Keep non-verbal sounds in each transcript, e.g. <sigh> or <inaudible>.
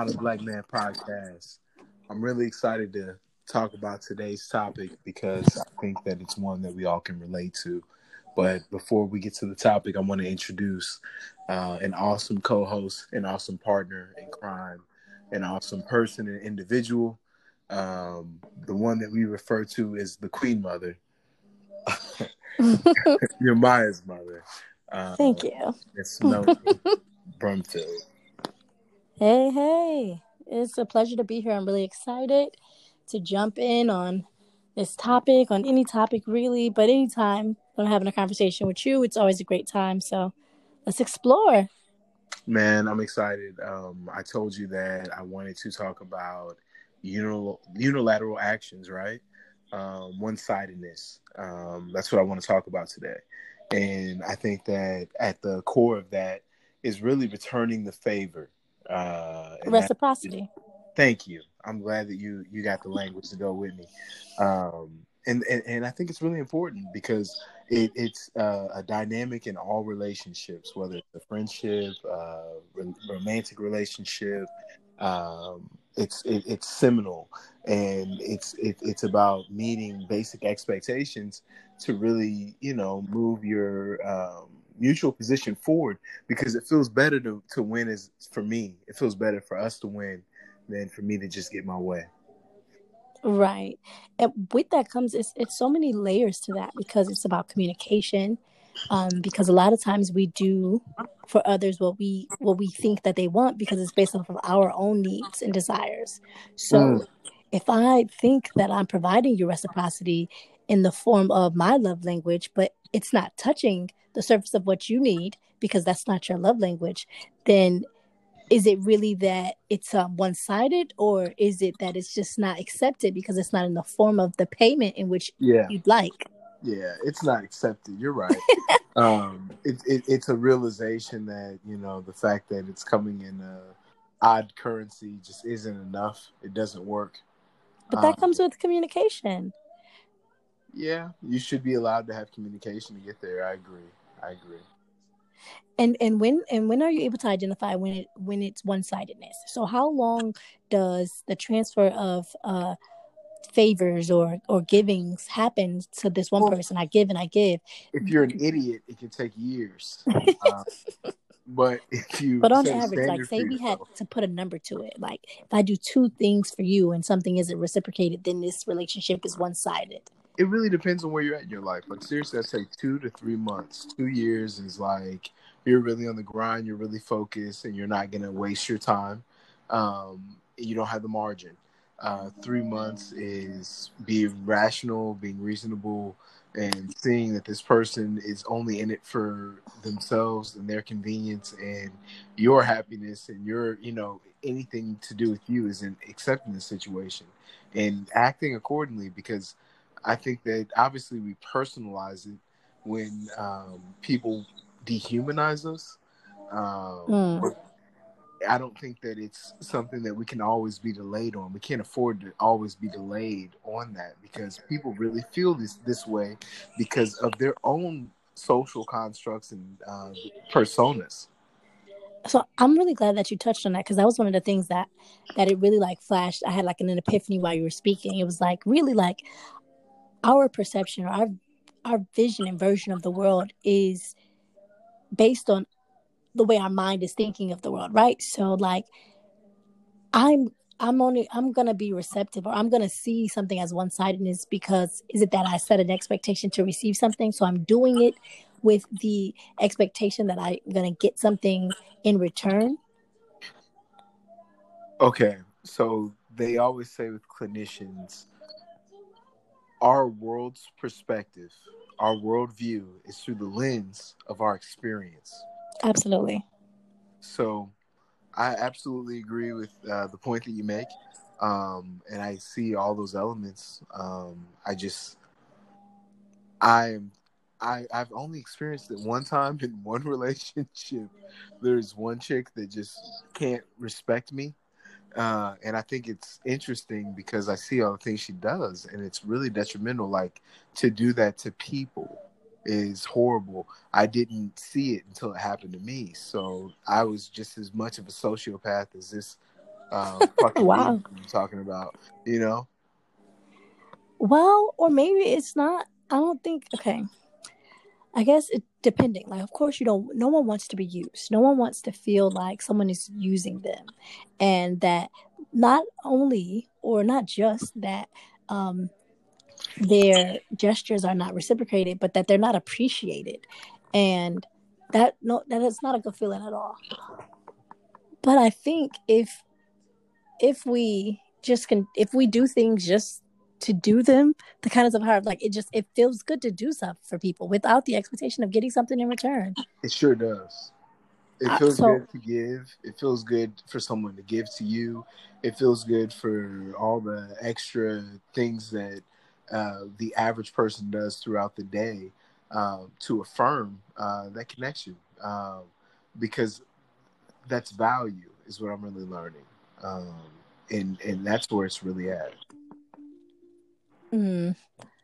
Modern Black Man Podcast. I'm really excited to talk about today's topic because I think that it's one that we all can relate to. But before we get to the topic, I want to introduce uh, an awesome co host, an awesome partner in crime, an awesome person and individual. Um, the one that we refer to as the Queen Mother. <laughs> <laughs> You're Maya's mother. Uh, Thank you. It's no Brumfield. Hey, hey. It's a pleasure to be here. I'm really excited to jump in on this topic, on any topic really, but anytime I'm having a conversation with you, it's always a great time. So let's explore. Man, I'm excited. Um, I told you that I wanted to talk about unil- unilateral actions, right? Um, one sidedness. Um, that's what I want to talk about today. And I think that at the core of that is really returning the favor uh, Reciprocity. That, thank you. I'm glad that you you got the language to go with me. Um, and, and, and I think it's really important because it, it's uh, a dynamic in all relationships, whether it's a friendship, uh, re- romantic relationship. Um, it's it, it's seminal, and it's it, it's about meeting basic expectations to really you know move your um, mutual position forward because it feels better to, to win is for me. It feels better for us to win than for me to just get my way. Right. And with that comes it's it's so many layers to that because it's about communication. Um, because a lot of times we do for others what we what we think that they want because it's based off of our own needs and desires. So mm. if I think that I'm providing you reciprocity in the form of my love language, but it's not touching the surface of what you need because that's not your love language, then is it really that it's um, one sided or is it that it's just not accepted because it's not in the form of the payment in which yeah. you'd like? Yeah, it's not accepted. You're right. <laughs> um, it, it, it's a realization that, you know, the fact that it's coming in a odd currency just isn't enough. It doesn't work. But that um, comes with communication. Yeah, you should be allowed to have communication to get there. I agree. I agree. And and when and when are you able to identify when it when it's one sidedness? So how long does the transfer of uh favors or or givings happen to this one well, person? I give and I give. If you're an idiot, it can take years. uh, <laughs> but if you but on average, like say we had to put a number to it, like if I do two things for you and something isn't reciprocated, then this relationship is one sided it really depends on where you're at in your life. Like seriously, I'd say two to three months. Two years is like you're really on the grind, you're really focused, and you're not gonna waste your time. Um, you don't have the margin. Uh, three months is being rational, being reasonable, and seeing that this person is only in it for themselves and their convenience and your happiness and your, you know, anything to do with you is in accepting the situation and acting accordingly because I think that obviously we personalize it when um, people dehumanize us. Um, mm. I don't think that it's something that we can always be delayed on. We can't afford to always be delayed on that because people really feel this this way because of their own social constructs and uh, personas. So I'm really glad that you touched on that because that was one of the things that that it really like flashed. I had like an epiphany while you were speaking. It was like really like our perception or our our vision and version of the world is based on the way our mind is thinking of the world right? So like i'm i'm only i'm gonna be receptive or i'm gonna see something as one-sidedness because is it that i set an expectation to receive something? So i'm doing it with the expectation that i'm gonna get something in return. Okay. So they always say with clinicians our world's perspective, our worldview is through the lens of our experience. Absolutely. So I absolutely agree with uh, the point that you make. Um, and I see all those elements. Um, I just, I'm, I, I've only experienced it one time in one <laughs> relationship. There's one chick that just can't respect me uh, and I think it's interesting because I see all the things she does, and it's really detrimental. Like to do that to people, is horrible. I didn't see it until it happened to me. So I was just as much of a sociopath as this <laughs> uh, fucking Wow. I'm talking about. You know? Well, or maybe it's not. I don't think. Okay, I guess it depending. Like, of course, you don't. No one wants to be used. No one wants to feel like someone is using them, and that not only or not just that um, their gestures are not reciprocated, but that they're not appreciated, and that no, that is not a good feeling at all. But I think if if we just can, if we do things just to do them, the kind of hard, like it just it feels good to do stuff for people without the expectation of getting something in return. It sure does. It Uh, feels so- good to give. It feels good for someone to give to you. It feels good for all the extra things that uh, the average person does throughout the day um, to affirm uh, that connection. Um, because that's value, is what I'm really learning. Um, and, and that's where it's really at. Mm.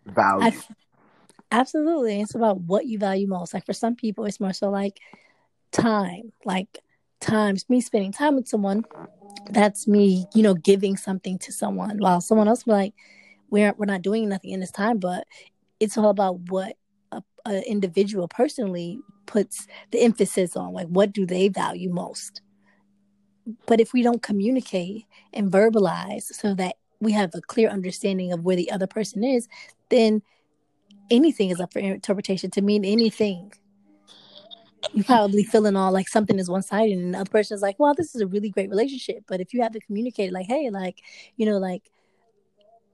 Value. I absolutely. It's about what you value most. Like for some people, it's more so like time, like times me spending time with someone. That's me, you know, giving something to someone. While someone else be like, we're we're not doing nothing in this time, but it's all about what a, a individual personally puts the emphasis on. Like, what do they value most? But if we don't communicate and verbalize so that we have a clear understanding of where the other person is, then anything is up for interpretation to mean anything. You probably feeling all like something is one sided, and the other person is like, "Well, this is a really great relationship." But if you have to communicate, like, "Hey, like, you know, like,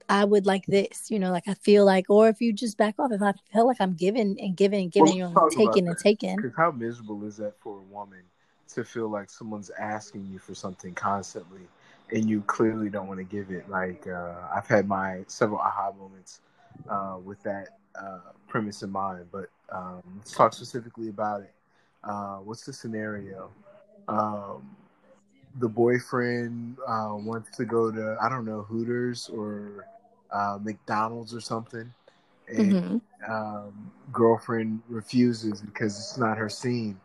I would like this," you know, like I feel like, or if you just back off, if I feel like I'm giving and giving and giving, Well, you know, taking and taking. Because how miserable is that for a woman to feel like someone's asking you for something constantly and you clearly don't want to give it? Like, uh, I've had my several aha moments uh, with that uh, premise in mind, but um, let's talk specifically about it. Uh, what's the scenario? Um, the boyfriend uh, wants to go to, I don't know, Hooters or uh, McDonald's or something. And hmm um, girlfriend refuses because it's not her scene.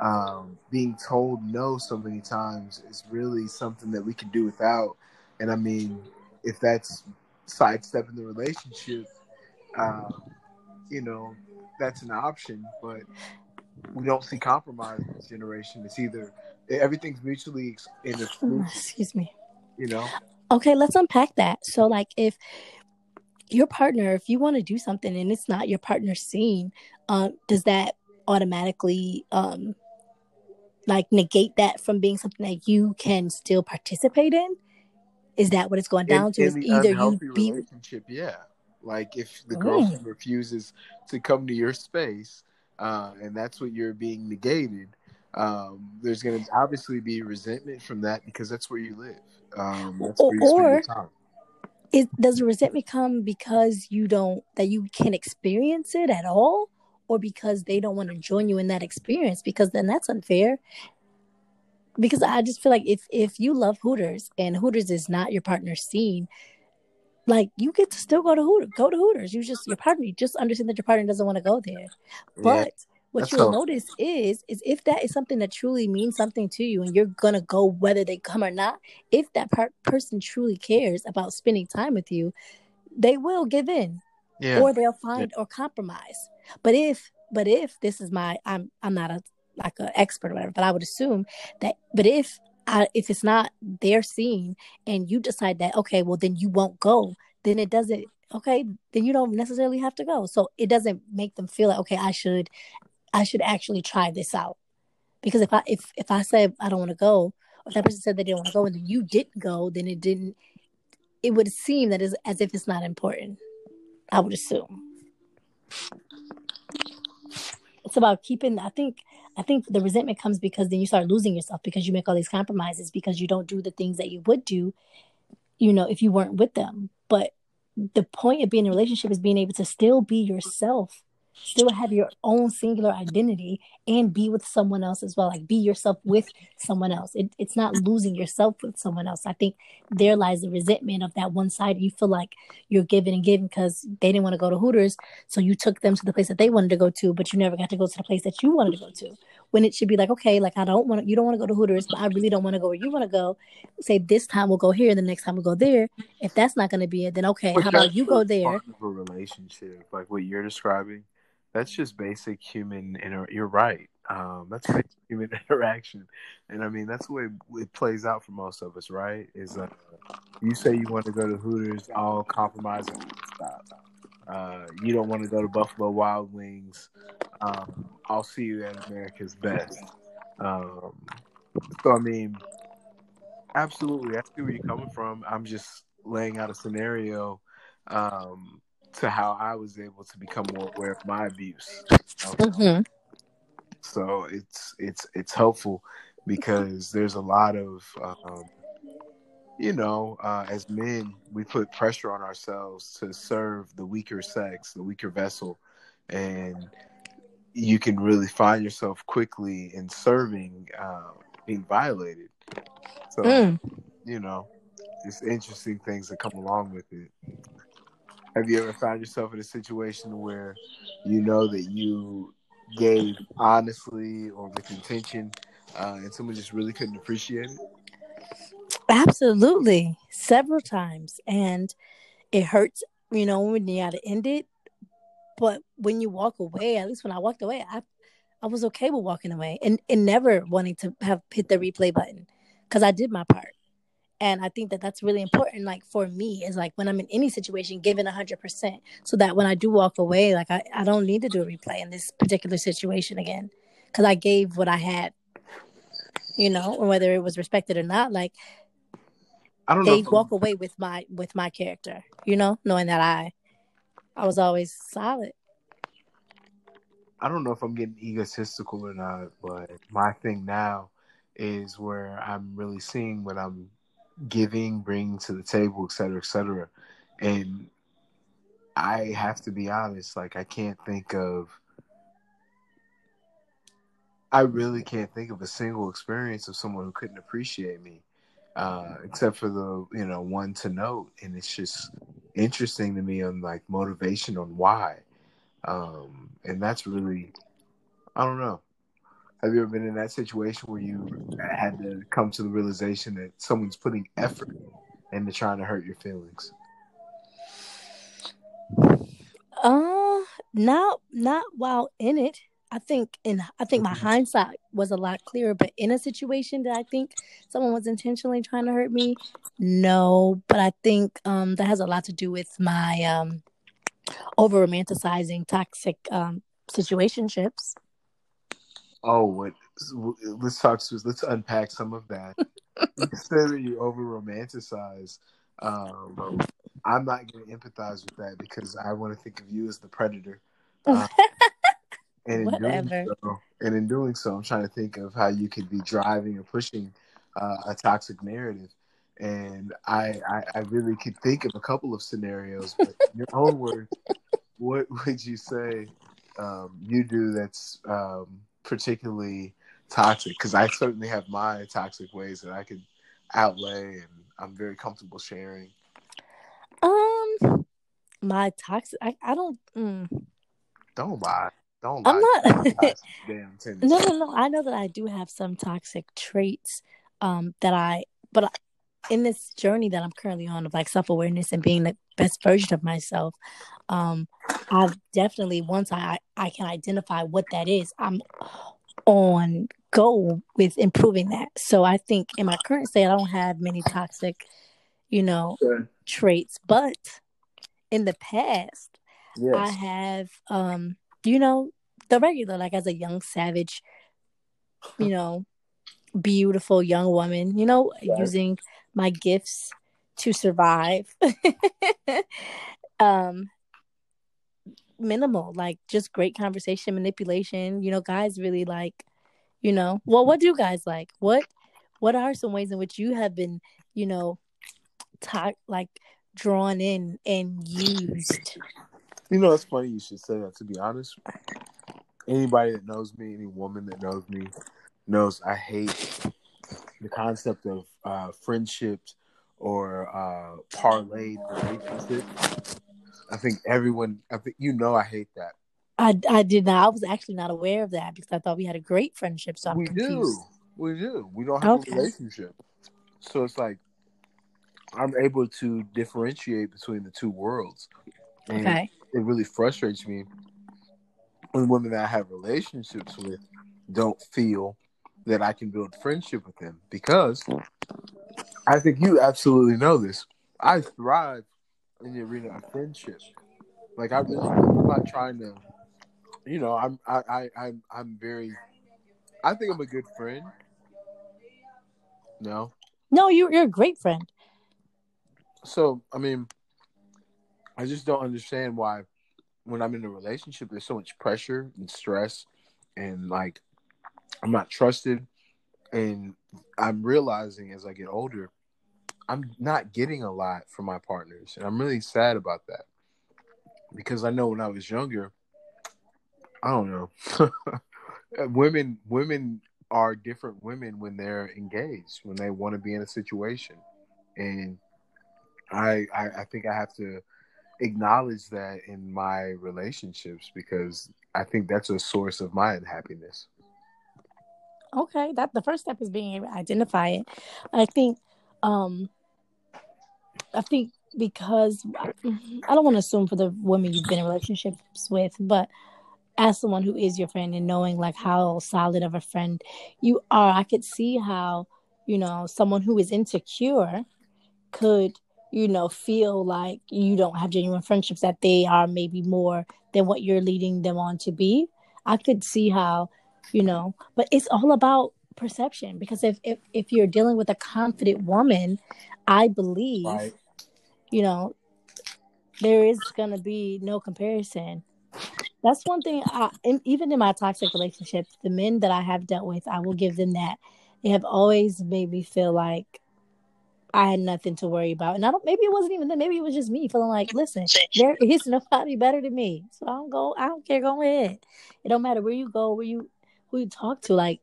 Um, being told no so many times is really something that we can do without. And I mean, if that's sidestepping the relationship, uh, you know, that's an option. But we don't see compromise in this generation. It's either everything's mutually exclusive, <laughs> Excuse me. you know. Okay, let's unpack that. So, like, if your partner, if you want to do something and it's not your partner's scene, um, does that automatically, um, like, negate that from being something that you can still participate in? Is that what it's going down in, to? Is the either you be relationship, yeah. Like if the Mm. refuses to come to your space, uh, and that's what you're being negated, um, there's going to obviously be resentment from that because that's where you live. Um, or, you spend your or time. is, does the resentment come because you don't that you can't experience it at all, or because they don't want to join you in that experience? Because then that's unfair. Because I just feel like if if you love Hooters and Hooters is not your partner's scene, like you get to still go to Hooters. Go to Hooters. You just your partner. You just understand that your partner doesn't want to go there. Yeah, But what that's you'll how. notice is is if that is something that truly means something to you and you're gonna go whether they come or not, if that part person truly cares about spending time with you, they will give in Yeah, or they'll yeah, find or compromise. But if but if this is my I'm I'm not a like an expert or whatever, but I would assume that but if I, if it's not their scene and you decide that okay, well then you won't go, then it doesn't okay, then you don't necessarily have to go. So it doesn't make them feel like okay, I should I should actually try this out. Because if I if if I said I don't want to go, or if that person said they didn't want to go and then you didn't go, then it didn't it would seem that is as if it's not important. I would assume. It's about keeping I think I think the resentment comes because then you start losing yourself because you make all these compromises because you don't do the things that you would do, you know, if you weren't with them. But the point of being in a relationship is being able to still be yourself still have your own singular identity and be with someone else as well. Like be yourself with someone else. It, it's not losing yourself with someone else. I think there lies the resentment of that one side. You feel like you're giving and giving because they didn't want to go to Hooters, so you took them to the place that they wanted to go to, but you never got to go to the place that you wanted to go to. When it should be like, okay, like I don't want to, you don't want to go to Hooters, but I really don't want to go where you want to go. Say this time we'll go here, the next time we'll go there. If that's not going to be it, then okay, how about you go there? Part of a relationship, like what you're describing that's just basic human inter- you're right. Um, that's basic <laughs> human interaction. And i mean that's the way it plays out for most of us right? Is uh, you say you want to go to hooters all compromising uh, you don't want to go to buffalo wild wings um, i'll see you at america's best. Um, so i mean absolutely i see where you're coming from. I'm just laying out a scenario um, to how I was able to become more aware of my abuse. Mm-hmm. So it's it's it's helpful because there's a lot of um, you know, uh, as men, we put pressure on ourselves to serve the weaker sex, the weaker vessel, and you can really find yourself quickly in serving uh, being violated. So, mm. you know, it's interesting things that come along with it. Have you ever found yourself in a situation where you know that you gave honestly or with intention, uh, and someone just really couldn't appreciate it? Absolutely, several times, and it hurts. You know when you got to end it, but when you walk away, at least when I walked away, I I was okay with walking away and and never wanting to have hit the replay button because I did my part and i think that that's really important like for me is like when i'm in any situation giving 100% so that when i do walk away like i, I don't need to do a replay in this particular situation again because i gave what i had you know whether it was respected or not like i don't they walk away with my with my character you know knowing that i i was always solid. I don't know if i'm getting egotistical or not but my thing now is where i'm really seeing what i'm giving, bringing to the table, et cetera, et cetera. And I have to be honest, like I can't think of I really can't think of a single experience of someone who couldn't appreciate me. Uh, except for the you know one to note and it's just interesting to me on like motivation on why um and that's really i don't know have you ever been in that situation where you had to come to the realization that someone's putting effort into trying to hurt your feelings? Uh, not not while in it. I think in I think my mm-hmm. hindsight was a lot clearer, but in a situation that I think someone was intentionally trying to hurt me, no. But I think um, that has a lot to do with my um, over romanticizing toxic um, situationships. Oh, what? Let's talk. Let's unpack some of that. <laughs> Of you over romanticize, um, I'm not going to empathize with that because I want to think of you as the predator. Uh, <laughs> and in Whatever. doing so, and in doing so, I'm trying to think of how you could be driving or pushing uh, a toxic narrative. And I, I, I really could think of a couple of scenarios, but in your own words, what would you say um, you do that's um, particularly toxic because I certainly have my toxic ways that I can outlay and I'm very comfortable sharing. Um, my toxic, I, I don't. Mm. Don't lie. Don't lie. I'm not. <laughs> no, no, no. I know that I do have some toxic traits. Um, that I, but I, in this journey that I'm currently on of like self awareness and being the best version of myself, um, I've definitely once I I can identify what that is, I'm on go with improving that. So I think in my current state, I don't have many toxic, you know, sure. traits, but in the past, yes. I have, um, you know, the regular, like as a young savage, you <laughs> know, beautiful young woman, you know, using my gifts to survive. <laughs> um, minimal, like just great conversation, manipulation. You know, guys really like, you know, well, what do guys like? What what are some ways in which you have been, you know, talk like drawn in and used? You know, it's funny you should say that. To be honest, anybody that knows me, any woman that knows me, knows I hate the concept of uh, friendships or uh, parlayed relationships. I think everyone, I think you know, I hate that. I, I did not. I was actually not aware of that because I thought we had a great friendship. So I'm we confused. do, we do. We don't have Okay. a relationship, so it's like I'm able to differentiate between the two worlds. And Okay. it really frustrates me when women that I have relationships with don't feel that I can build friendship with them because I think you absolutely know this. I thrive in the arena of friendship. Like I really, I'm not trying to, you know, I'm I, I I'm I'm very, I think I'm a good friend. No, No, you're you're a great friend. so I mean, I just don't understand why when I'm in a relationship there's so much pressure and stress and like I'm not trusted and I'm realizing as I get older I'm not getting a lot from my partners and I'm really sad about that because I know when I was younger I don't know <laughs> women women are different women when they're engaged when they want to be in a situation and I, I I think I have to acknowledge that in my relationships because I think that's a source of my unhappiness. Okay, that the first step is being able to identify it. I think, um, I think because I don't want to assume for the women you've been in relationships with, but as someone who is your friend and knowing like how solid of a friend you are, I could see how you know someone who is insecure could you know feel like you don't have genuine friendships that they are maybe more than what you're leading them on to be. I could see how you know but it's all about perception because if if, if you're dealing with a confident woman i believe Right. you know there is going to be no comparison. That's one thing I, even in my toxic relationships the men that i have dealt with i will give them that. They have always made me feel like i had nothing to worry about. And i don't maybe it wasn't even them. Maybe it was just me feeling like listen there is nobody better than me. So i don't go i don't care. Go ahead. It don't matter where you go where you who you talk to. Like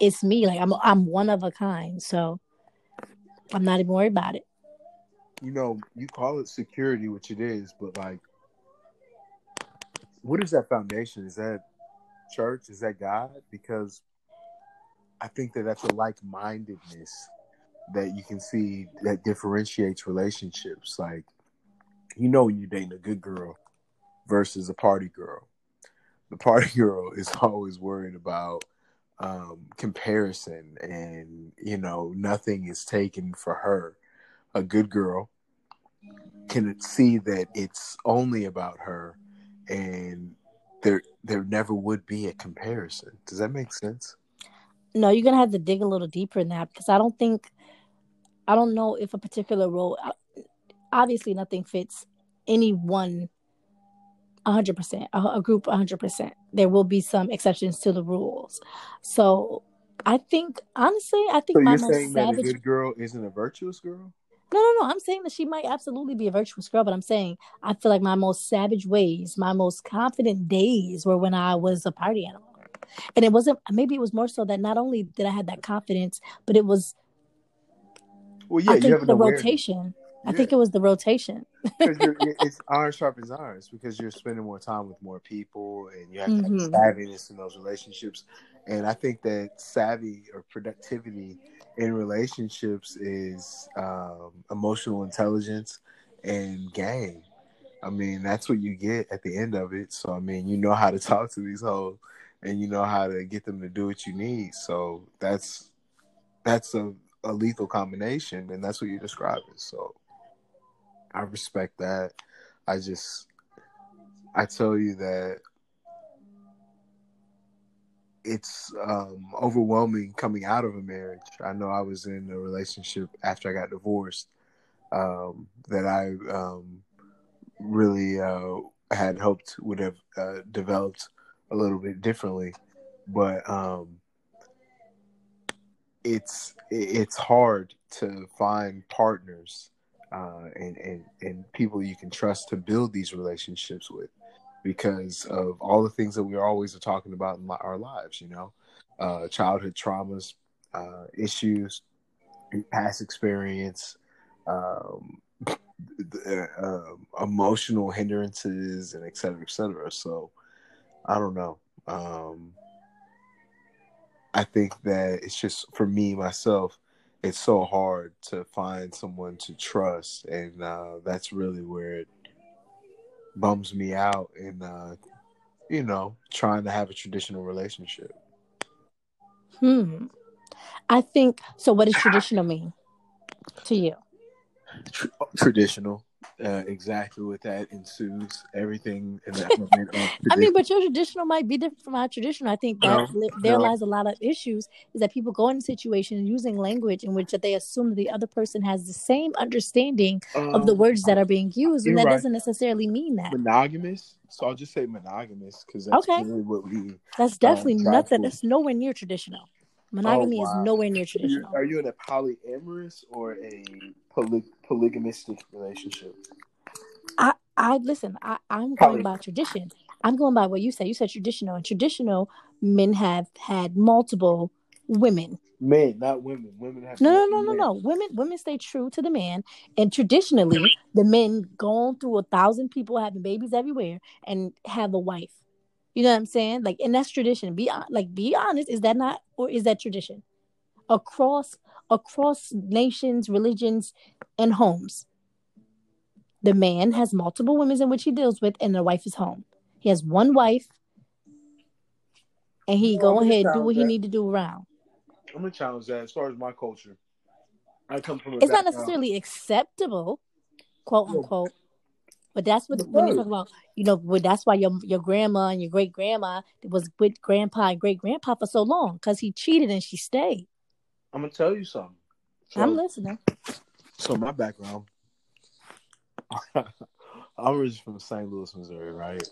it's me like i'm i'm one of a kind so i'm not even worried about it You know, you call it security, which it is, but like, what is that foundation? Is that church? Is that God? Because I think that that's a like mindedness that you can see that differentiates relationships. Like, you know, when you're dating a good girl versus a party girl, the party <laughs> girl is always worried about um, comparison and, you know, nothing is taken for her. A good girl can see that it's only about her and there there never would be a comparison. Does that make sense? no you're gonna have to dig a little deeper in that because i don't think i don't know if a particular role obviously nothing fits any one 100% a, a group 100% there will be some exceptions to the rules so i think honestly i think So my most saying that a savage good girl isn't a virtuous girl? No, no, no. I'm saying that she might absolutely be a virtuous girl, but I'm saying I feel like my most savage ways, my most confident days were when I was a party animal. And it wasn't, maybe it was more so that not only did I have that confidence, but it was, Well, yeah, I you think the awareness. rotation. I Yeah. think it was the rotation. it's <laughs> iron sharpens irons because you're spending more time with more people and you have to Mhm. have savviness in those relationships. And I think that savvy or productivity in relationships is um, emotional intelligence and game. I mean, that's what you get at the end of it. So, I mean, you know how to talk to these hoes and you know how to get them to do what you need. So that's that's a, a lethal combination, and that's what you're describing. So I respect that. I just I tell you that it's um, overwhelming coming out of a marriage. I know I was in a relationship after I got divorced um, that I um, really uh, had hoped would have uh, developed a little bit differently, but um, it's it's hard to find partners uh, and, and and people you can trust to build these relationships with. because of all the things that we always are talking about in our lives. You know, uh, childhood traumas, uh, issues, past experience, um, <laughs> uh, emotional hindrances, and et cetera, et cetera. So, I don't know. Um, I think that it's just for me myself, it's so hard to find someone to trust, and uh, that's really where it bums me out. And uh, you know, trying to have a traditional relationship. Hmm. I think so. What does <laughs> traditional mean to you? Traditional uh, exactly what that ensues. Everything in that moment. <laughs> I mean, but your traditional might be different from our traditional. I think that no, there no. lies a lot of issues. Is that people go into situations using language in which that they assume the other person has the same understanding um, of the um, words that are being used, and that right. doesn't necessarily mean that monogamous. So I'll just say monogamous because that's okay. really what we. That's um, definitely um, nothing. That's nowhere near traditional. Monogamy oh, wow. is nowhere near traditional. Are you in a polyamorous or a poly- polygamistic relationship? I, I listen. I, I'm going by tradition. I'm going by what you said. You said traditional, and traditional men have had multiple women. Men, not women. Women have no, no, no, no, no. Women, women stay true to the man, and traditionally, the men going through a thousand people having babies everywhere and have a wife. You know what I'm saying? Like, and that's tradition. Be like, be honest. Is that not, or is that tradition? Across across nations, religions, and homes. The man has multiple women in which he deals with, and the wife is home. He has one wife, and he well, go ahead do what that. he need to do around. I'm gonna challenge that. As far as my culture, I come from. it's not necessarily acceptable, quote unquote. But that's what when you talk about, you know, that's why your your grandma and your great grandma was with grandpa and great grandpa for so long because he cheated and she stayed. I'm gonna tell you something. So, I'm listening. So my background, <laughs> I'm originally from St. Louis, Missouri, right?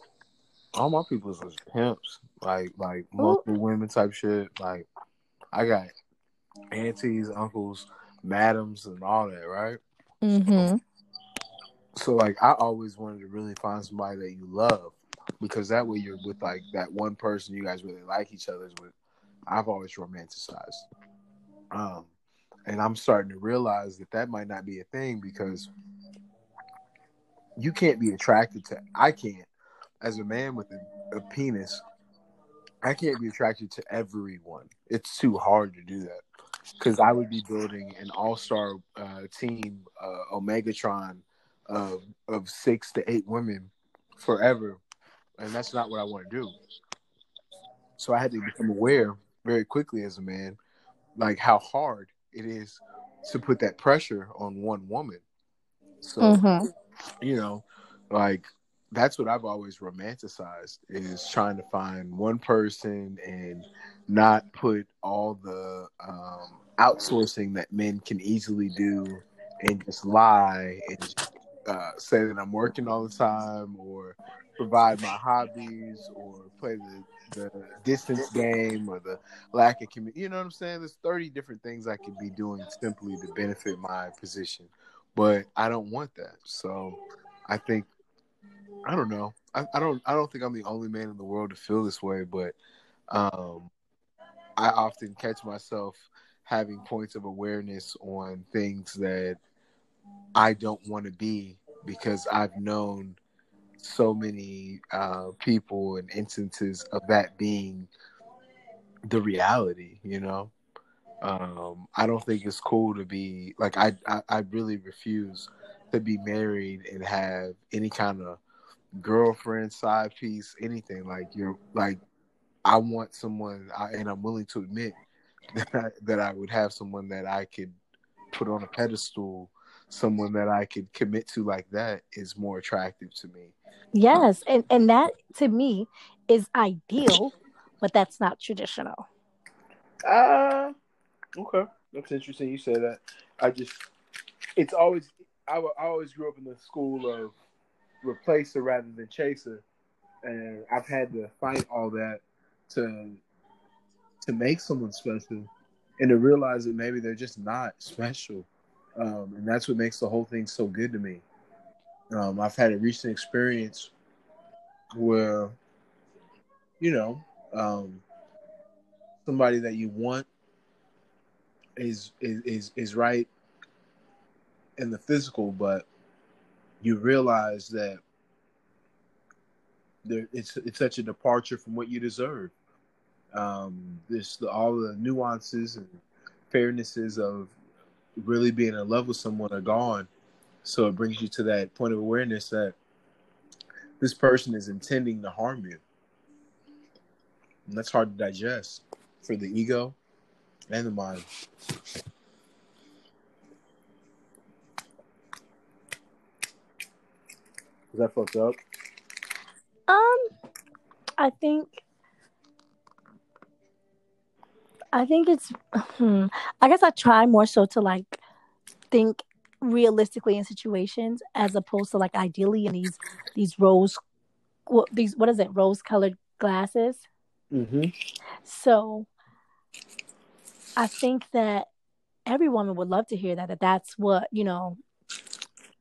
All my people was pimps, like like multiple Ooh. women type shit. Like I got aunties, uncles, madams, and all that, right? Mm-hmm. So like I always wanted to really find somebody that you love because that way you're with like that one person you guys really like each other's with. I've always romanticized. Um, and I'm starting to realize that that might not be a thing because you can't be attracted to. I can't, as a man with a, a penis, I can't be attracted to everyone. It's too hard to do that because I would be building an all-star uh, team, uh, Omegatron, of of six to eight women forever, and that's not what I want to do. So I had to become aware very quickly as a man, like how hard it is to put that pressure on one woman. So, mm-hmm. you know, like that's what I've always romanticized is trying to find one person and not put all the um, outsourcing that men can easily do and just lie and uh, say that I'm working all the time or provide my hobbies or play the the distance game or the lack of community. You know what I'm saying? There's 30 different things I could be doing simply to benefit my position, but I don't want that. So I think I don't know. I, I don't. I don't think I'm the only man in the world to feel this way, but um, I often catch myself having points of awareness on things that I don't want to be because I've known so many uh, people and instances of that being the reality, you know. Um, I don't think it's cool to be like I, I, I really refuse to be married and have any kind of girlfriend, side piece, anything like you're like I want someone I, and I'm willing to admit <laughs> that I, that I would have someone that I could put on a pedestal, someone that I could commit to like that is more attractive to me Yes, and and that to me is ideal, but that's not traditional. Uh okay, that's interesting. You say that. I just, it's always I, I always grew up in the school of replacer rather than chaser, and I've had to fight all that to to make someone special, and to realize that maybe they're just not special, um, and that's what makes the whole thing so good to me. Um, I've had a recent experience where you know um, somebody that you want is is is, is right in the physical, but you realize that there it's it's such a departure from what you deserve. Um, this the, all the nuances and fairnesses of really being in love with someone are gone. So it brings you to that point of awareness that this person is intending to harm you. And that's hard to digest for the ego and the mind. Is that fucked up? Um, I think, I think it's. Hmm, I guess I try more so to like think realistically in situations as opposed to like ideally in these these rose, what these what is it rose colored glasses. Mm-hmm. So, I think that every woman would love to hear that that that's what you know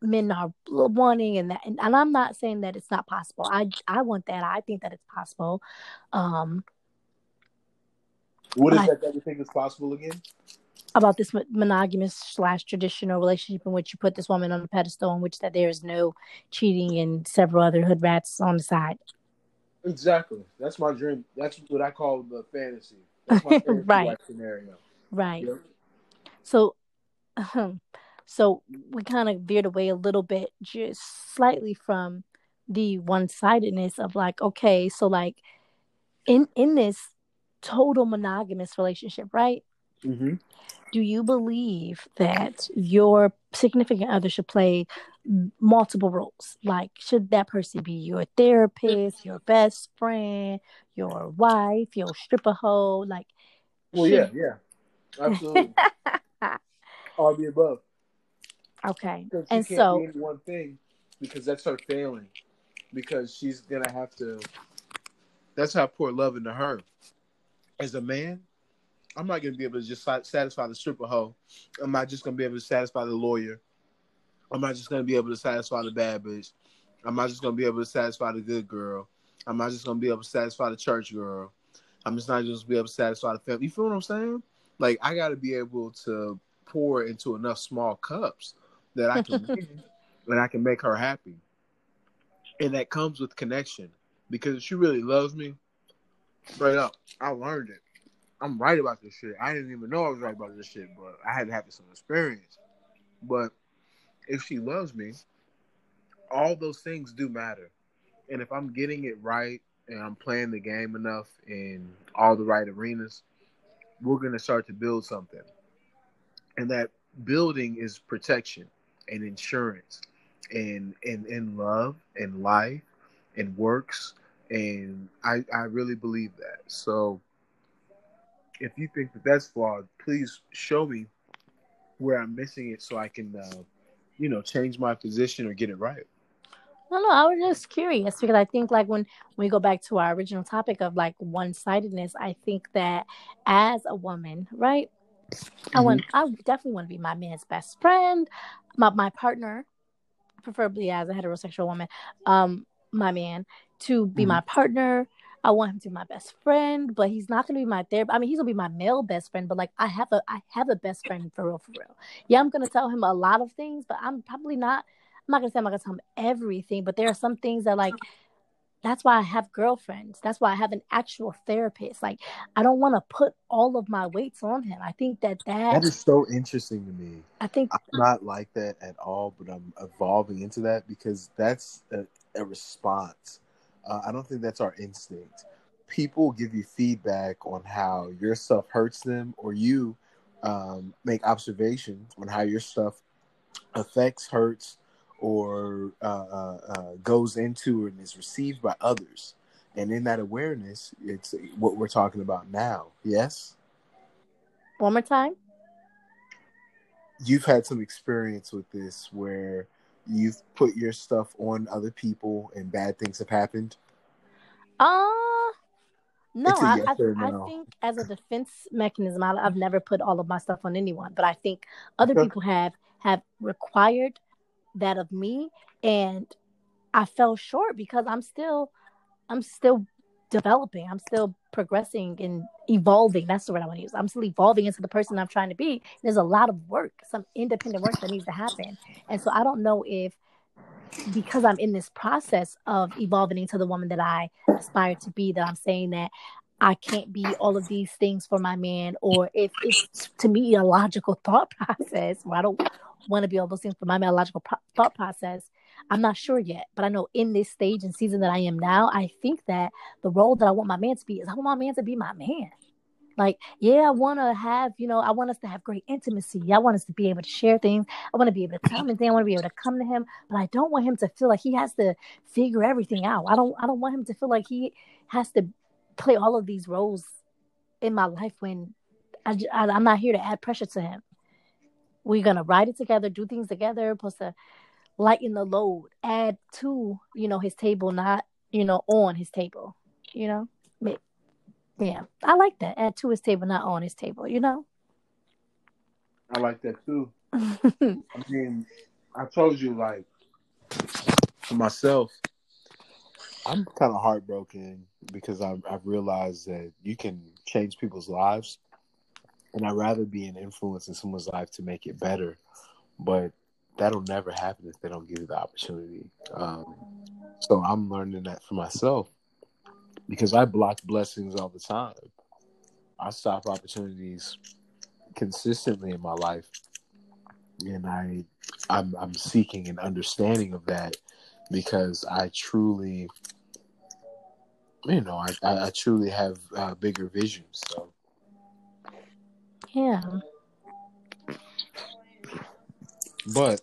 men are wanting and that and, and, i'm not saying that it's not possible i i want that i think that it's possible um what is that I, that you think is possible again? About this monogamous slash traditional relationship in which you put this woman on a pedestal in which that there is no cheating and several other hood rats on the side. Exactly. That's my dream. That's what i call the fantasy. That's my <laughs> fantasy right. scenario. Right. Yep. so um, so we kind of veered away a little bit, just slightly from the one sidedness of like, okay, so like in in this total monogamous relationship, right? Mm-hmm. Do you believe that your significant other should play multiple roles? Like, should that person be your therapist, your best friend, your wife, your stripper hoe? Like, well, should... yeah, yeah, absolutely. <laughs> All the above. Okay. And so one thing because that's her failing. Because she's gonna have to. That's how I pour love into her. As a man, I'm not gonna be able to just satisfy the stripper hoe. I'm not just gonna be able to satisfy the lawyer. I'm not just gonna be able to satisfy the bad bitch. I'm not just gonna be able to satisfy the good girl. I'm not just gonna be able to satisfy the church girl. I'm just not just gonna be able to satisfy the family. You feel what I'm saying? Like I gotta be able to pour into enough small cups that I can <laughs> win and I can make her happy. And that comes with connection. Because if she really loves me, straight up, I learned it. I'm right about this shit. I didn't even know I was right about this shit, but I had to have some experience. But if she loves me, all those things do matter. And if I'm getting it right and I'm playing the game enough in all the right arenas, we're going to start to build something. And that building is protection and insurance and and in love and life and works and I I really believe that. So if you think that that's flawed, please show me where I'm missing it so I can uh, you know change my position or get it right. No, no, I was just curious because I think like when, when we go back to our original topic of like one sidedness, I think that as a woman, right? Mm-hmm. I want I definitely want to be my man's best friend my my partner, preferably as a heterosexual woman, um, my man, to be mm-hmm. my partner. I want him to be my best friend, but he's not gonna be my therapist. I mean, he's gonna be my male best friend, but like I have a I have a best friend for real, for real. Yeah, I'm gonna tell him a lot of things, but I'm probably not. I'm not gonna say I'm not gonna tell him everything, but there are some things that like that's why I have girlfriends. That's why I have an actual therapist. Like I don't want to put all of my weights on him. I think that that that is so interesting to me. I think I'm not like that at all, but I'm evolving into that because that's a, a response. Uh, I don't think that's our instinct. People give you feedback on how your stuff hurts them, or you um, make observations on how your stuff affects, hurts, or uh, uh, uh, goes into and is received by others. And in that awareness, it's what we're talking about now. Yes? One more time. You've had some experience with this where you've put your stuff on other people and bad things have happened? Uh, no, I, yes I, no. I, think as a defense mechanism, I, have never put all of my stuff on anyone, but I think other okay. people have have required that of me and I fell short because I'm still I'm still developing. I'm still progressing and evolving. That's the word I want to use. I'm still evolving into the person I'm trying to be. There's a lot of work, some independent work that needs to happen. And so I don't know if because I'm in this process of evolving into the woman that I aspire to be, that I'm saying that I can't be all of these things for my man, or if it's to me a logical <laughs> thought process where I don't want to be all those things for my man, logical pro- thought process. I'm not sure yet, but I know in this stage and season that I am now, I think that the role that I want my man to be is I want my man to be my man. Like, yeah, I want to have, you know, I want us to have great intimacy. I want us to be able to share things. I want to be able to tell him things. I want to be able to come to him, but I don't want him to feel like he has to figure everything out. I don't, I don't want him to feel like he has to play all of these roles in my life when I, I, I'm not here to add pressure to him. We're gonna ride it together, do things together, supposed to lighten the load, add to, you know, his table, not, you know, on his table. You know? Yeah, I like that. Add to his table, not on his table. You know. I like that too. <laughs> I mean, I told you like for myself, I'm kind of heartbroken because I've, I've realized that you can change people's lives, and I'd rather be an influence in someone's life to make it better, but that'll never happen if they don't give you the opportunity. Um, so I'm learning that for myself because I block blessings all the time. I stop opportunities consistently in my life, and I I'm I'm seeking an understanding of that because I truly, you know, I I, truly have uh, bigger visions. So yeah, but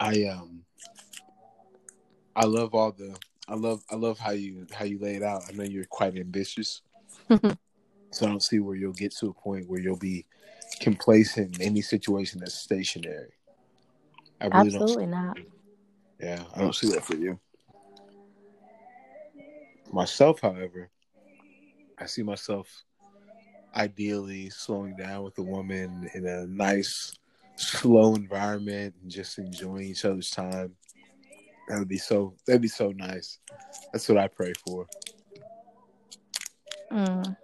I um I love all the I love I love how you how you lay it out. I know you're quite ambitious, <laughs> so I don't see where you'll get to a point where you'll be complacent in any situation that's stationary. I really Absolutely not. Yeah, I don't see that for you. Myself, however, I see myself ideally slowing down with a woman in a nice, slow environment and just enjoying each other's time that would be so. That'd be so nice. That's what I pray for. Mm.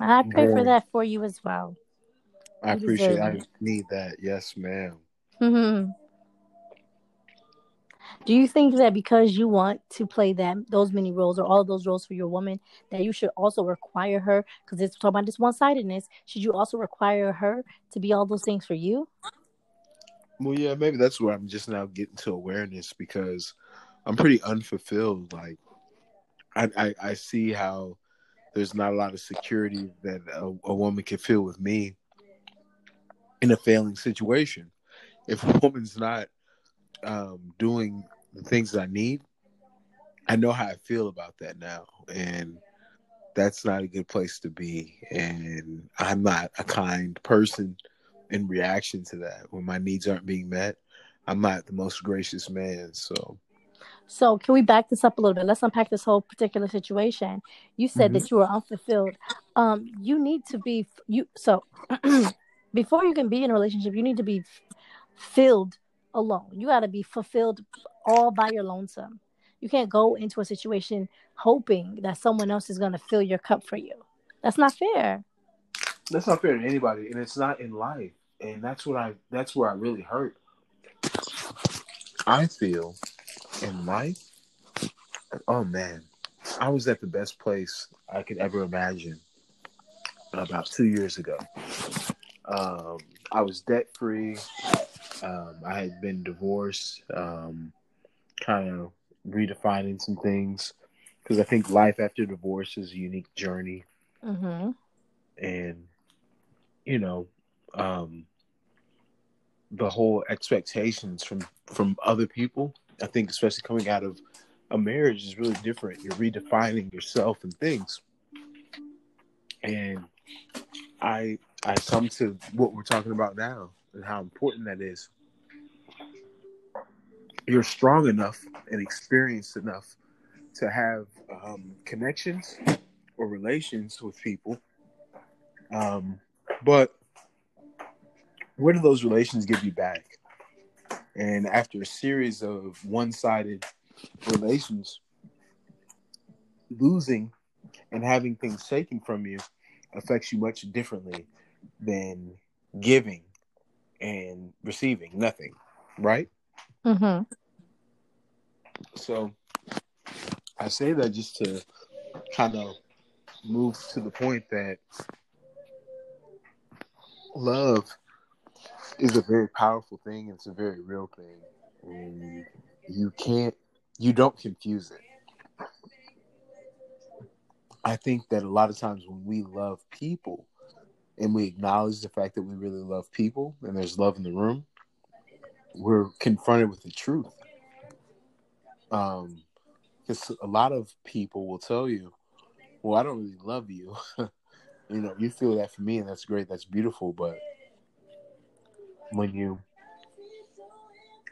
I pray for that for you as well. I you appreciate. I need that. Yes, ma'am. Mm-hmm. Do you think that because you want to play that those many roles or all those roles for your woman, that you should also require her? Because it's talking about this one sidedness. Should you also require her to be all those things for you? Well, yeah, maybe that's where I'm just now getting to awareness because I'm pretty unfulfilled. Like, I I, I see how there's not a lot of security that a, a woman can feel with me in a failing situation. If a woman's not um, doing the things that I need, I know how I feel about that now, and that's not a good place to be. And I'm not a kind person in reaction to that. When my needs aren't being met i'm not the most gracious man so. So can we back this up a little bit? Let's unpack this whole particular situation. You said mm-hmm. that you were unfulfilled. Um you need to be you so <clears throat> before you can be in a relationship you need to be filled alone you got to be fulfilled all by your lonesome you can't go into a situation hoping that someone else is going to fill your cup for you that's not fair that's not fair to anybody, and it's not in life. And that's what I. That's where I really hurt. I feel in life. Oh man, I was at the best place I could ever imagine about two years ago. Um, I was debt free. Um, I had been divorced. Um, kind of redefining some things because I think life after divorce is a unique journey. Mm-hmm. And you know, um, the whole expectations from from other people. I think, especially coming out of a marriage, is really different. You're redefining yourself and things, and I I come to what we're talking about now and how important that is. You're strong enough and experienced enough to have um, connections or relations with people um, but what do those relations give you back? And after a series of one sided relations, losing and having things taken from you affects you much differently than giving and receiving nothing, right? Mm-hmm. So I say that just to kind of move to the point that love is a very powerful thing. It's a very real thing. And you can't, you don't confuse it. I think that a lot of times when we love people and we acknowledge the fact that we really love people and there's love in the room, we're confronted with the truth. Um, because a lot of people will tell you, "Well, I don't really love you." <laughs> you know, you feel that for me, and that's great. That's beautiful. But when you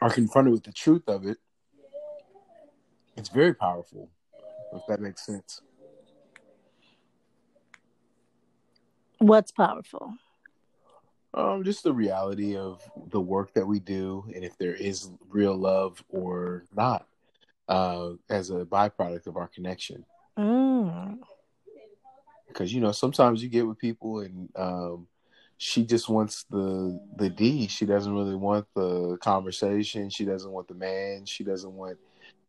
are confronted with the truth of it, it's very powerful. If that makes sense. What's powerful? Um, just the reality of the work that we do, and if there is real love or not, uh, as a byproduct of our connection. Mm. Because you know, sometimes you get with people, and um, she just wants the the D. She doesn't really want the conversation. She doesn't want the man. She doesn't want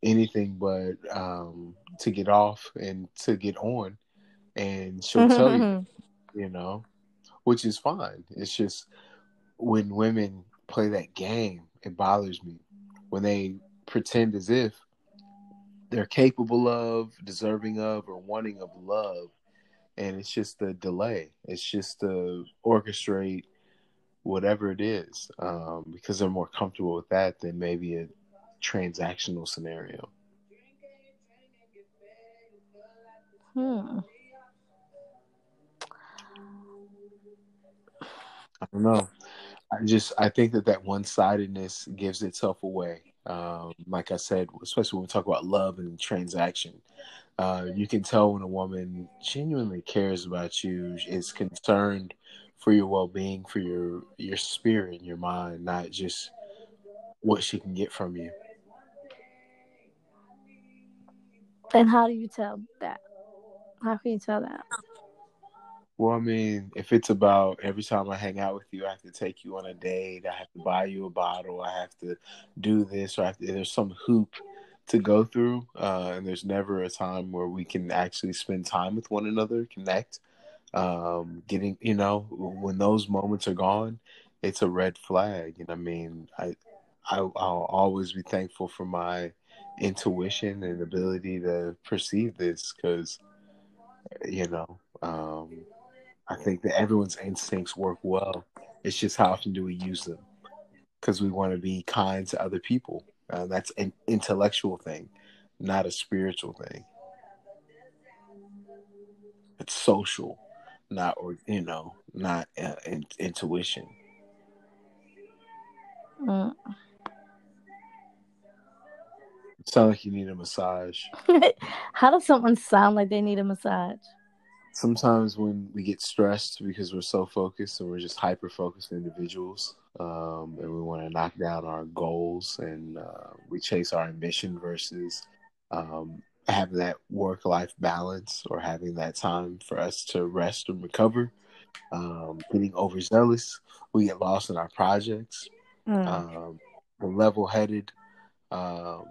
anything but um, to get off and to get on. And she'll tell you, <laughs> you know, which is fine. It's just when women play that game, it bothers me when they pretend as if they're capable of, deserving of, or wanting of love. And it's just the delay. It's just to orchestrate whatever it is um, because they're more comfortable with that than maybe a transactional scenario. Hmm. I don't know. I just I think that that one sidedness gives itself away. Um, like I said, especially when we talk about love and transaction, uh, you can tell when a woman genuinely cares about you, is concerned for your well being, for your your spirit, your mind, not just what she can get from you. And how do you tell that? How can you tell that? Well, I mean, if it's about every time I hang out with you, I have to take you on a date, I have to buy you a bottle, I have to do this, or I have to, there's some hoop to go through, uh, and there's never a time where we can actually spend time with one another, connect. Um, getting, you know, when those moments are gone, it's a red flag. And I mean, I, I I'll always be thankful for my intuition and ability to perceive this because, you know, um, I think that everyone's instincts work well. It's just how often do we use them? Because we want to be kind to other people. Uh, that's an intellectual thing, not a spiritual thing. It's social, not or you know, not uh, in, intuition. Mm. Sound like you need a massage. <laughs> How does someone sound like they need a massage? Sometimes when we get stressed because we're so focused and we're just hyper focused individuals um, and we want to knock down our goals and uh, we chase our ambition versus um, having that work life balance or having that time for us to rest and recover um, getting overzealous we get lost in our projects Mm. um, the level headed um,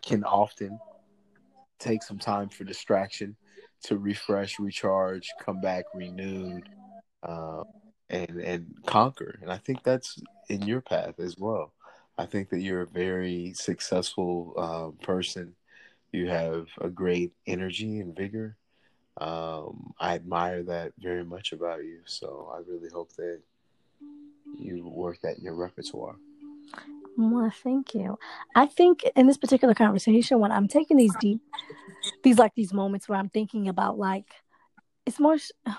can often take some time for distraction to refresh, recharge, come back renewed, uh, and and conquer. And I think that's in your path as well. I think that you're a very successful uh, person. You have a great energy and vigor. Um, I admire that very much about you. So I really hope that you work that in your repertoire. Well, thank you. I think in this particular conversation, when I'm taking these deep, these like these moments where I'm thinking about like, it's more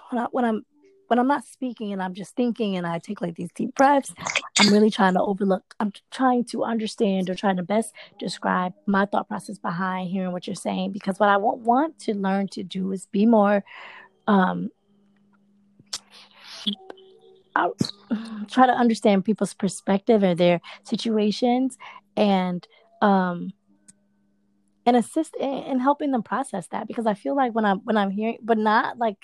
when, I, when I'm when I'm not speaking and I'm just thinking and I take like these deep breaths. I'm really trying to overlook. I'm trying to understand or trying to best describe my thought process behind hearing what you're saying because what I want want to learn to do is be more um Try to understand people's perspective or their situations and um and assist in, in helping them process that. Because I feel like when I'm when I'm hearing, but not like,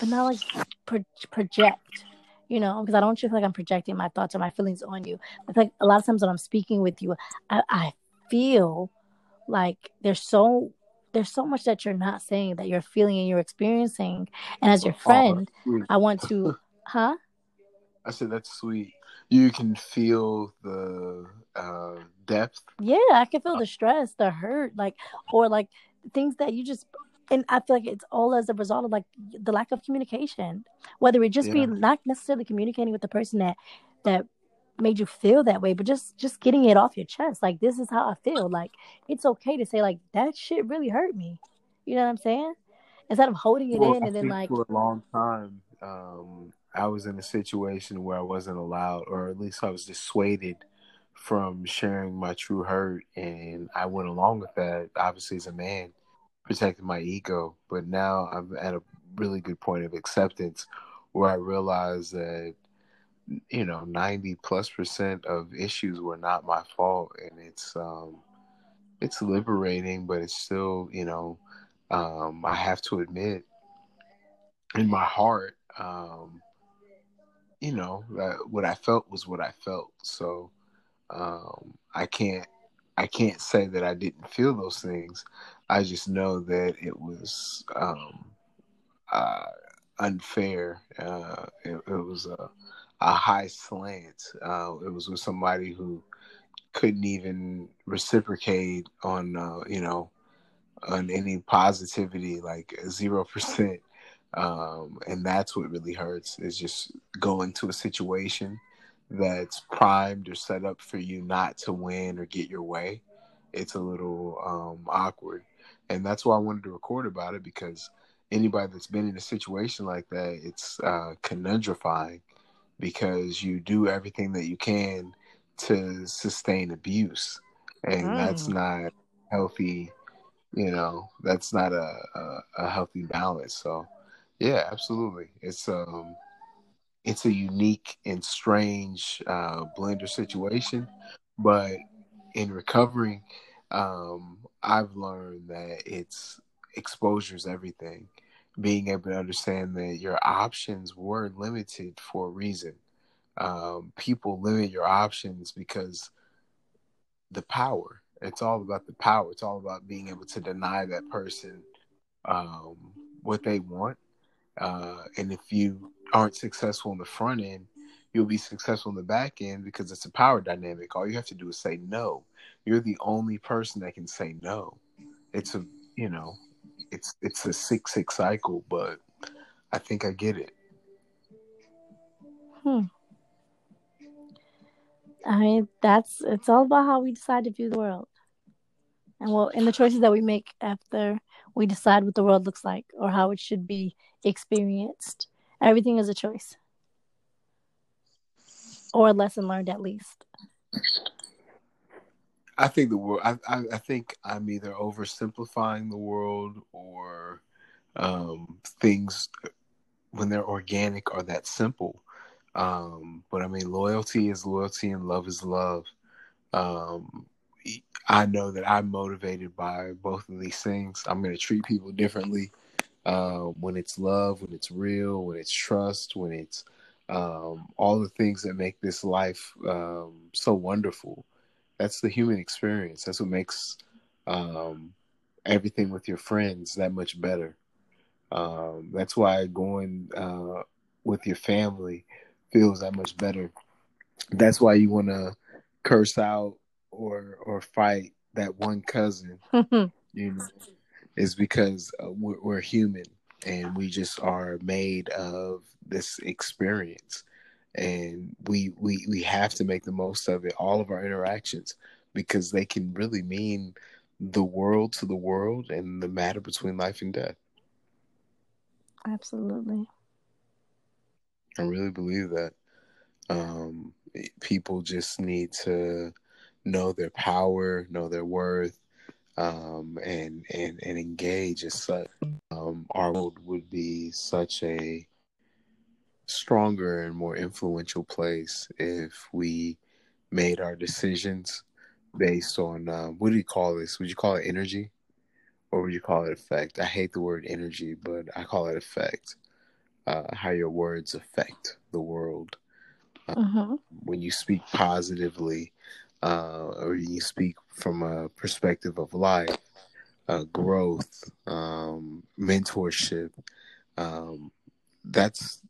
but not like pro- project, you know, because I don't feel like I'm projecting my thoughts or my feelings on you. It's like a lot of times when I'm speaking with you, I, I feel like there's so there's so much that you're not saying that you're feeling and you're experiencing, and as your friend, I want to, huh? I said that's sweet. You can feel the uh, depth. Yeah, I can feel the stress, the hurt, like or like things that you just and I feel like it's all as a result of like the lack of communication. Whether it just yeah. be not necessarily communicating with the person that that made you feel that way, but just just getting it off your chest. Like this is how I feel. Like it's okay to say like that shit really hurt me. You know what I'm saying? Instead of holding it well, in and then like for a long time, um, I was in a situation where I wasn't allowed, or at least I was dissuaded from sharing my true hurt, and I went along with that. Obviously, as a man, protecting my ego. But now I'm at a really good point of acceptance where I realize that you know 90 plus percent of issues were not my fault and it's um it's liberating but it's still you know um i have to admit in my heart um you know what i felt was what i felt so um i can't i can't say that i didn't feel those things i just know that it was um uh unfair uh it, it was a a high slant. Uh, it was with somebody who couldn't even reciprocate on, uh, you know, on any positivity, like zero percent. Um, and that's what really hurts is just going to a situation that's primed or set up for you not to win or get your way. It's a little um, awkward, and that's why I wanted to record about it because anybody that's been in a situation like that, it's uh, conundrifying because you do everything that you can to sustain abuse and mm. that's not healthy you know that's not a, a, a healthy balance so yeah absolutely it's um it's a unique and strange uh, blender situation but in recovering um, i've learned that it's exposure is everything being able to understand that your options were limited for a reason. Um, people limit your options because the power. It's all about the power. It's all about being able to deny that person um, what they want. Uh, and if you aren't successful in the front end, you'll be successful in the back end because it's a power dynamic. All you have to do is say no. You're the only person that can say no. It's a, you know, it's it's a six six cycle, but I think I get it. Hmm. I mean, that's it's all about how we decide to view the world, and well, and the choices that we make after we decide what the world looks like or how it should be experienced. Everything is a choice, or a lesson learned, at least. I think the world. I, I, I think I'm either oversimplifying the world or um, things when they're organic are that simple. Um, but I mean, loyalty is loyalty and love is love. Um, I know that I'm motivated by both of these things. I'm going to treat people differently uh, when it's love, when it's real, when it's trust, when it's um, all the things that make this life um, so wonderful that's the human experience. That's what makes um, everything with your friends that much better. Um, that's why going uh, with your family feels that much better. That's why you want to curse out or or fight that one cousin. <laughs> you know, is because uh, we're, we're human and we just are made of this experience. And we we we have to make the most of it all of our interactions because they can really mean the world to the world and the matter between life and death. Absolutely. I really believe that um, people just need to know their power know their worth um, and and and engage as such um, our world would be such a stronger and more influential place if we made our decisions based on um, what do you call this? Would you call it energy, or would you call it effect? I hate the word energy, but I call it effect. Uh, how your words affect the world. Mm-hmm. When you speak positively, uh, or you speak from a perspective of life, uh, growth, um, mentorship, um, that's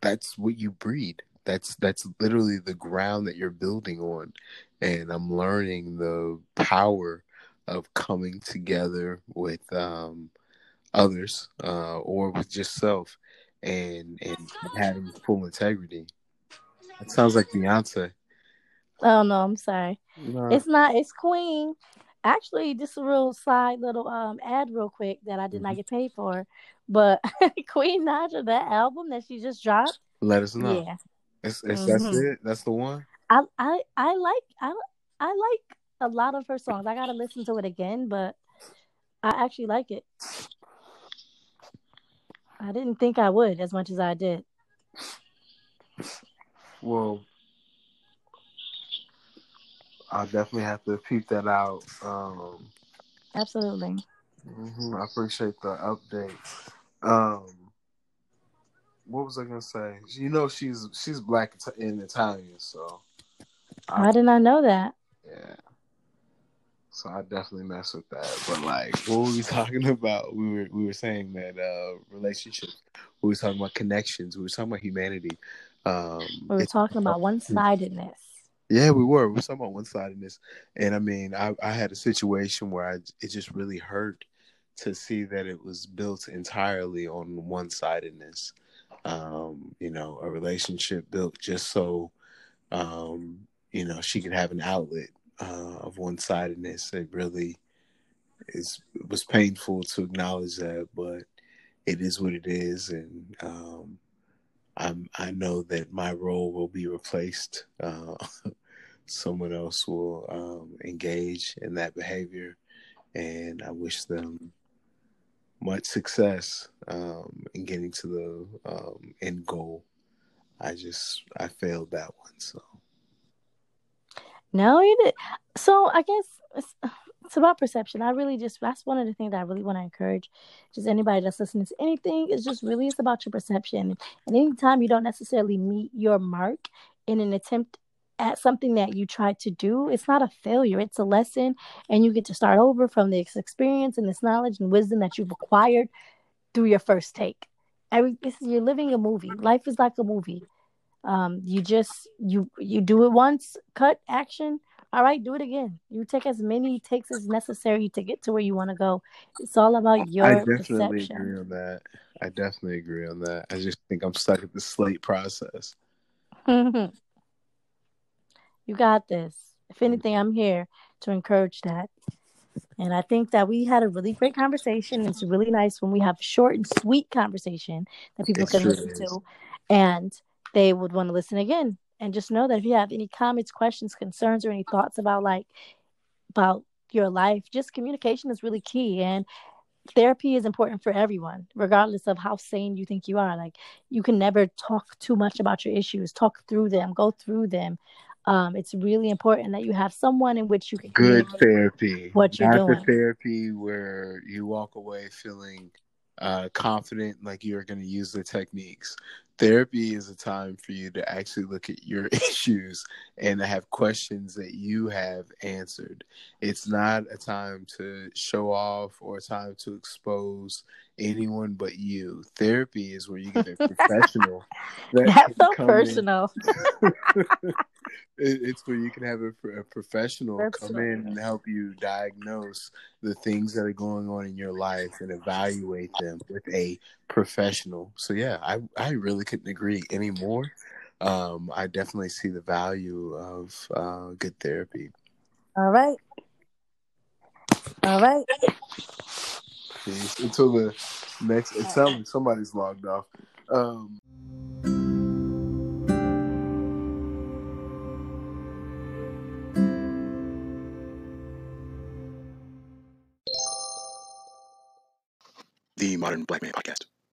that's what you breed. That's that's literally the ground that you're building on, and I'm learning the power of coming together with um, others uh, or with just self, and and having full integrity. That sounds like Beyonce. Oh no, I'm sorry. No. It's not. It's Queen. Actually, just a real side little um ad, real quick that I did not Mhm. get paid for, but <laughs> Queen Naija, that album that she just dropped. Let us know. Yeah, It's, it's, That's Mhm. it. That's the one. I I I like I I like a lot of her songs. I gotta listen to it again, but I actually like it. I didn't think I would as much as I did. Well, I'll definitely have to peep that out. Um, Absolutely. mhm, I appreciate the update. Um, what was I gonna say? You know, she's she's black and Italian, so I did not know that. yeah. So I definitely mess with that. But like, what were we <laughs> talking about? We were we were saying that uh relationships. We were talking about connections. We were talking about humanity. Um, We were talking about one sidedness. Yeah, we were. We were talking about one sidedness, and I mean, I, I had a situation where I it just really hurt to see that it was built entirely on one sidedness. Um, you know, a relationship built just so, um, you know, she could have an outlet uh, of one sidedness. It really is it was painful to acknowledge that, but it is what it is, and um, I'm, I know that my role will be replaced. Uh, <laughs> someone else will um, engage in that behavior, and I wish them much success um, in getting to the um, end goal. I just I failed that one, so No, you did. So I guess it's, it's about perception. I really just that's one of the things that I really want to encourage. Just anybody that's listening to anything is just really it's about your perception. And anytime you don't necessarily meet your mark in an attempt at something that you tried to do, it's not a failure. It's a lesson, and you get to start over from this experience and this knowledge and wisdom that you've acquired through your first take. Every this is you're living a movie. Life is like a movie. Um, you just you you do it once, cut action. All right, do it again. You take as many takes as necessary to get to where you want to go. It's all about your I definitely perception. agree on that. I definitely agree on that. I just think I'm stuck at the slate process. <laughs> you got this. If anything, I'm here to encourage that. And I think that we had a really great conversation. It's really nice when we have short and sweet conversation that people It can sure listen is. to and they would want to listen again. And just know that if you have any comments, questions, concerns, or any thoughts about like about your life, just communication is really key. And therapy is important for everyone, regardless of how sane you think you are. Like you can never talk too much about your issues. Talk through them, go through them. Um, it's really important that you have someone in which you can Good therapy. what you're Not doing. the therapy where you walk away feeling uh, confident, like you're going to use the techniques. Therapy is a time for you to actually look at your <laughs> issues and have questions that you have answered. It's not a time to show off or a time to expose anyone but you. Therapy is where you get a professional. <laughs> that That's so personal. <laughs> it's where you can have a, a professional That's come so in and help you diagnose the things that are going on in your life and evaluate them with a professional. So yeah, I I really couldn't agree anymore. Um, I definitely see the value of uh, good therapy. All right. All right. Until the next, it sounds like somebody's logged off. Um, the Modern Black Man Podcast.